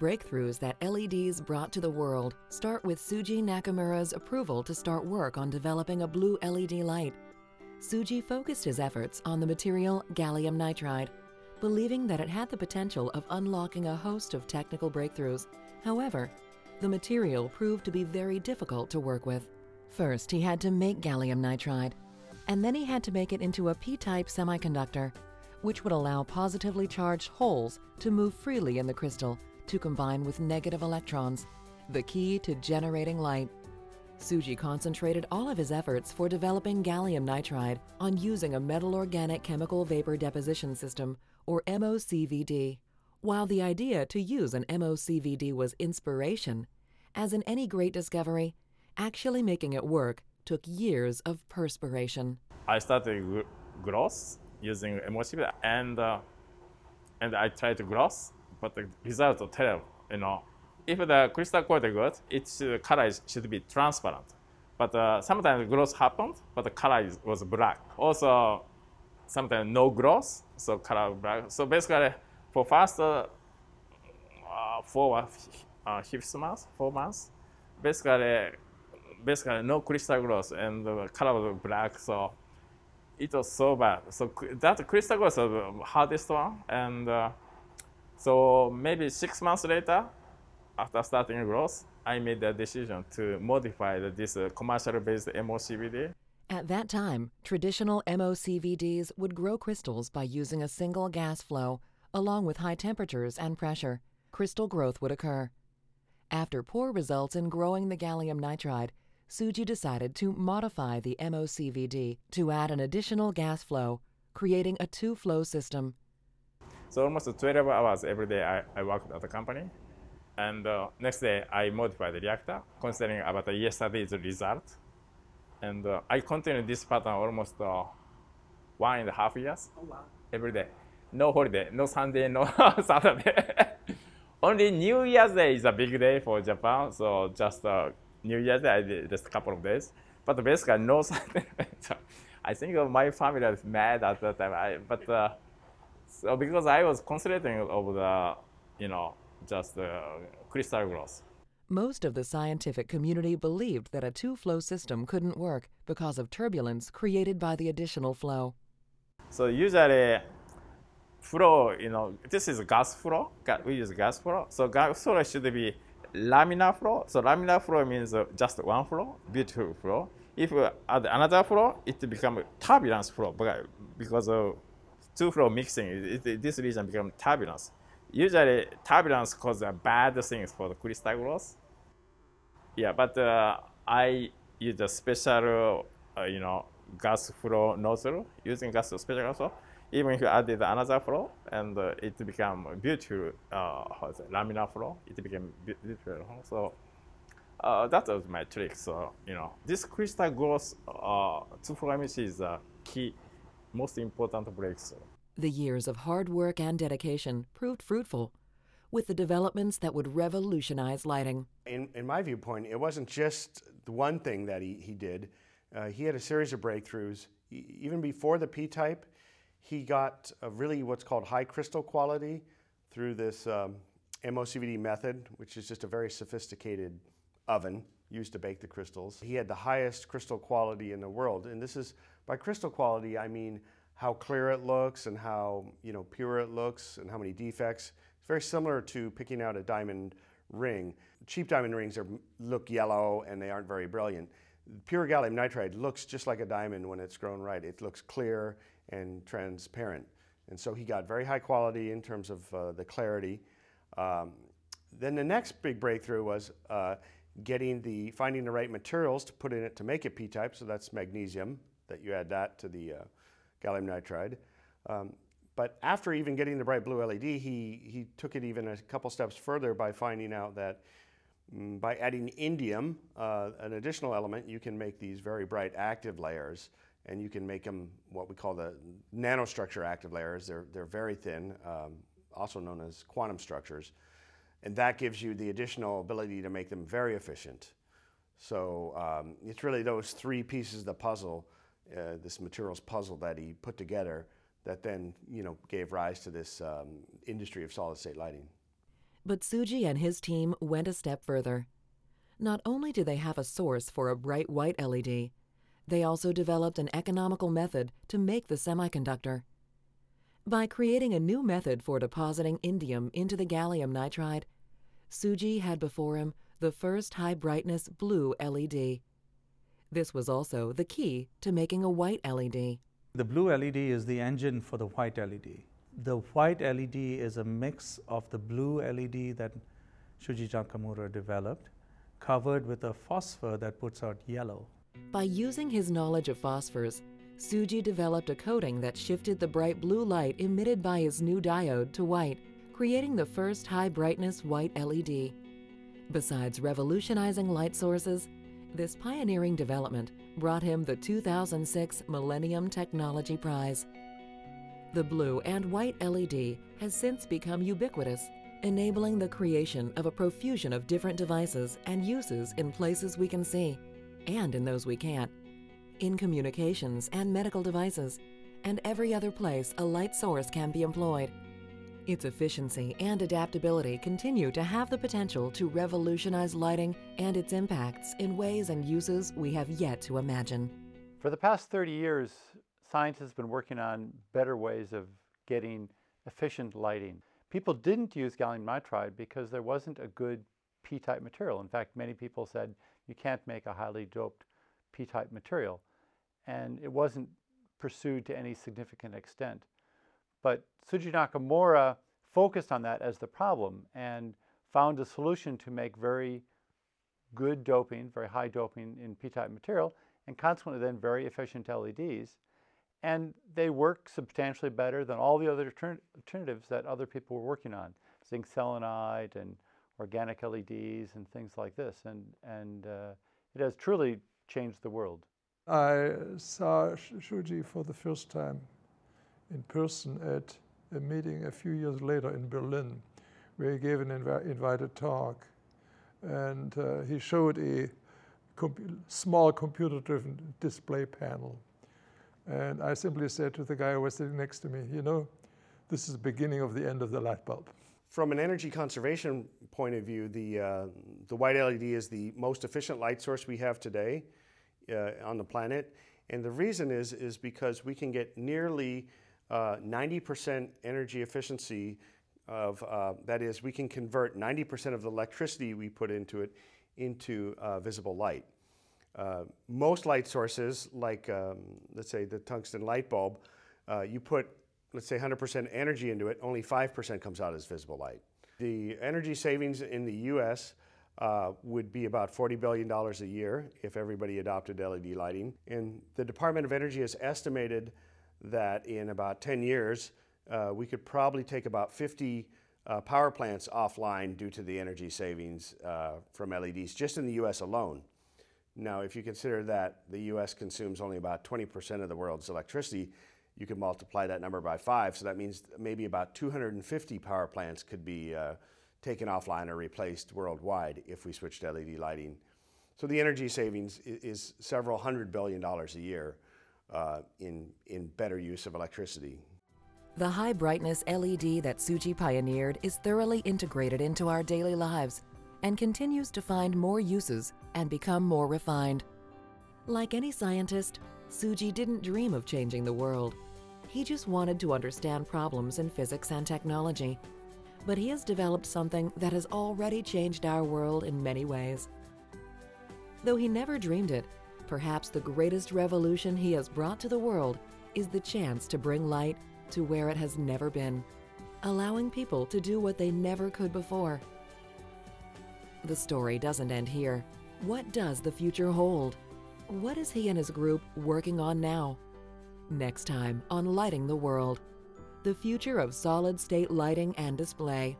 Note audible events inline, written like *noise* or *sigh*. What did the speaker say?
breakthroughs that LEDs brought to the world start with Shuji Nakamura's approval to start work on developing a blue LED light. Shuji focused his efforts on the material gallium nitride, believing that it had the potential of unlocking a host of technical breakthroughs. However, the material proved to be very difficult to work with. First, he had to make gallium nitride, and then he had to make it into a p-type semiconductor, which would allow positively charged holes to move freely in the crystal to combine with negative electrons, the key to generating light. Shuji concentrated all of his efforts for developing gallium nitride on using a metal organic chemical vapor deposition system, or MOCVD. While the idea to use an MOCVD was inspiration, as in any great discovery, actually making it work took years of perspiration. I started gr- gloss using MOCVD and uh, and I tried to gloss, but the results are terrible. You know, if the crystal good, its uh, color should be transparent. But uh, sometimes growth happened, but the color is, was black. Also, sometimes no growth, so color black. So basically, for first uh, uh, four uh, fifth months, four months, basically, basically no crystal gloss and the color was black. So it was so bad. So that crystal gloss was the hardest one, and uh, so maybe six months later, after starting growth, I made the decision to modify this uh, commercial-based MOCVD. At that time, traditional MOCVDs would grow crystals by using a single gas flow, along with high temperatures and pressure. Crystal growth would occur. After poor results in growing the gallium nitride, Shuji decided to modify the MOCVD to add an additional gas flow, creating a two flow system. So almost 12 hours every day I, I worked at the company. And uh, next day I modified the reactor, considering about yesterday's result. And uh, I continued this pattern almost uh, one and a half years. Oh wow. Every day. No holiday, no Sunday, no *laughs* Saturday. *laughs* Only New Year's Day is a big day for Japan, so just uh, New Year's Day I did just a couple of days. But basically no *laughs* Sunday. so I think my family was mad at that time. I, but uh, so because I was concentrating over the, you know, just uh, crystal growth. Most of the scientific community believed that a two flow system couldn't work because of turbulence created by the additional flow. So usually, flow, you know, this is gas flow. We use gas flow. So gas flow should be laminar flow. So laminar flow means uh, just one flow, beautiful flow. If uh, add another flow, it becomes turbulence flow because of two flow mixing. It, it, this region become turbulence. Usually, turbulence causes bad things for the crystal growth. Yeah, but uh, I use a special, uh, you know, gas flow nozzle using gas special nozzle. Even if you added another flow and uh, it become beautiful, uh, laminar flow, it became beautiful. So uh, that was my trick. So you know, this crystal growth uh, two flow emission is a key, most important breakthrough. The years of hard work and dedication proved fruitful, with the developments that would revolutionize lighting. In, in my viewpoint, it wasn't just the one thing that he, he did. Uh, he had a series of breakthroughs. Even before the P type, he got really what's called high crystal quality through this um, MOCVD method, which is just a very sophisticated oven used to bake the crystals. He had the highest crystal quality in the world. And this is, by crystal quality, I mean how clear it looks and how you know pure it looks and how many defects. It's very similar to picking out a diamond ring. Cheap diamond rings are, look yellow and they aren't very brilliant. Pure gallium nitride looks just like a diamond when it's grown right. It looks clear and transparent. And so he got very high quality in terms of uh, the clarity. Um, then the next big breakthrough was uh, getting the finding the right materials to put in it to make it p-type. So that's magnesium. That you add that to the uh, gallium nitride. Um, but after even getting the bright blue LED, he, he took it even a couple steps further by finding out that um, by adding indium, uh, an additional element, you can make these very bright active layers. And you can make them what we call the nanostructure active layers. They're, they're very thin, um, also known as quantum structures. And that gives you the additional ability to make them very efficient. So um, it's really those three pieces of the puzzle uh, this materials puzzle that he put together that then you know gave rise to this um, industry of solid state lighting. But Shuji and his team went a step further. Not only do they have a source for a bright white LED, they also developed an economical method to make the semiconductor. By creating a new method for depositing indium into the gallium nitride, Shuji had before him the first high brightness blue LED. This was also the key to making a white LED. The blue LED is the engine for the white LED. The white LED is a mix of the blue LED that Shuji Nakamura developed, covered with a phosphor that puts out yellow. By using his knowledge of phosphors, Shuji developed a coating that shifted the bright blue light emitted by his new diode to white, creating the first high brightness white LED. Besides revolutionizing light sources, this pioneering development brought him the 2006 Millennium Technology Prize. The blue and white LED has since become ubiquitous, enabling the creation of a profusion of different devices and uses in places we can see and in those we can't, in communications and medical devices, and every other place a light source can be employed. Its efficiency and adaptability continue to have the potential to revolutionize lighting and its impacts in ways and uses we have yet to imagine. For the past 30 years, scientists have been working on better ways of getting efficient lighting. People didn't use gallium nitride because there wasn't a good p-type material. In fact, many people said you can't make a highly doped p-type material. And it wasn't pursued to any significant extent. But Shuji Nakamura focused on that as the problem and found a solution to make very good doping, very high doping in p-type material, and consequently then very efficient LEDs. And they work substantially better than all the other alternatives that other people were working on, zinc selenide and organic LEDs and things like this. And, and uh, it has truly changed the world. I saw Shuji for the first time in person at a meeting a few years later in Berlin, where he gave an invi invited talk. And uh, he showed a small computer driven display panel. And I simply said to the guy who was sitting next to me, you know, this is the beginning of the end of the light bulb. From an energy conservation point of view, the, uh, the white LED is the most efficient light source we have today uh, on the planet. And the reason is, is because we can get nearly 90% uh, energy efficiency of, uh, that is, we can convert 90% of the electricity we put into it into uh, visible light. most light sources, like um, let's say the tungsten light bulb, you put let's say 100% energy into it, only 5% comes out as visible light. The energy savings in the US uh, would be about $40 billion a year if everybody adopted LED lighting. And the Department of Energy has estimated that in about 10 years, uh, we could probably take about 50 uh, power plants offline due to the energy savings uh, from LEDs just in the US alone. Now, if you consider that the US consumes only about 20% of the world's electricity, you can multiply that number by five. So that means maybe about 250 power plants could be uh, taken offline or replaced worldwide if we switched to LED lighting. So the energy savings is, is several hundred billion dollars a year uh, in, in better use of electricity. The high brightness LED that Shuji pioneered is thoroughly integrated into our daily lives and continues to find more uses and become more refined. Like any scientist, Shuji didn't dream of changing the world. He just wanted to understand problems in physics and technology. But he has developed something that has already changed our world in many ways. Though he never dreamed it, perhaps the greatest revolution he has brought to the world is the chance to bring light to where it has never been, allowing people to do what they never could before. The story doesn't end here. What does the future hold? What is he and his group working on now? Next time on Lighting the World, the future of solid state lighting and display.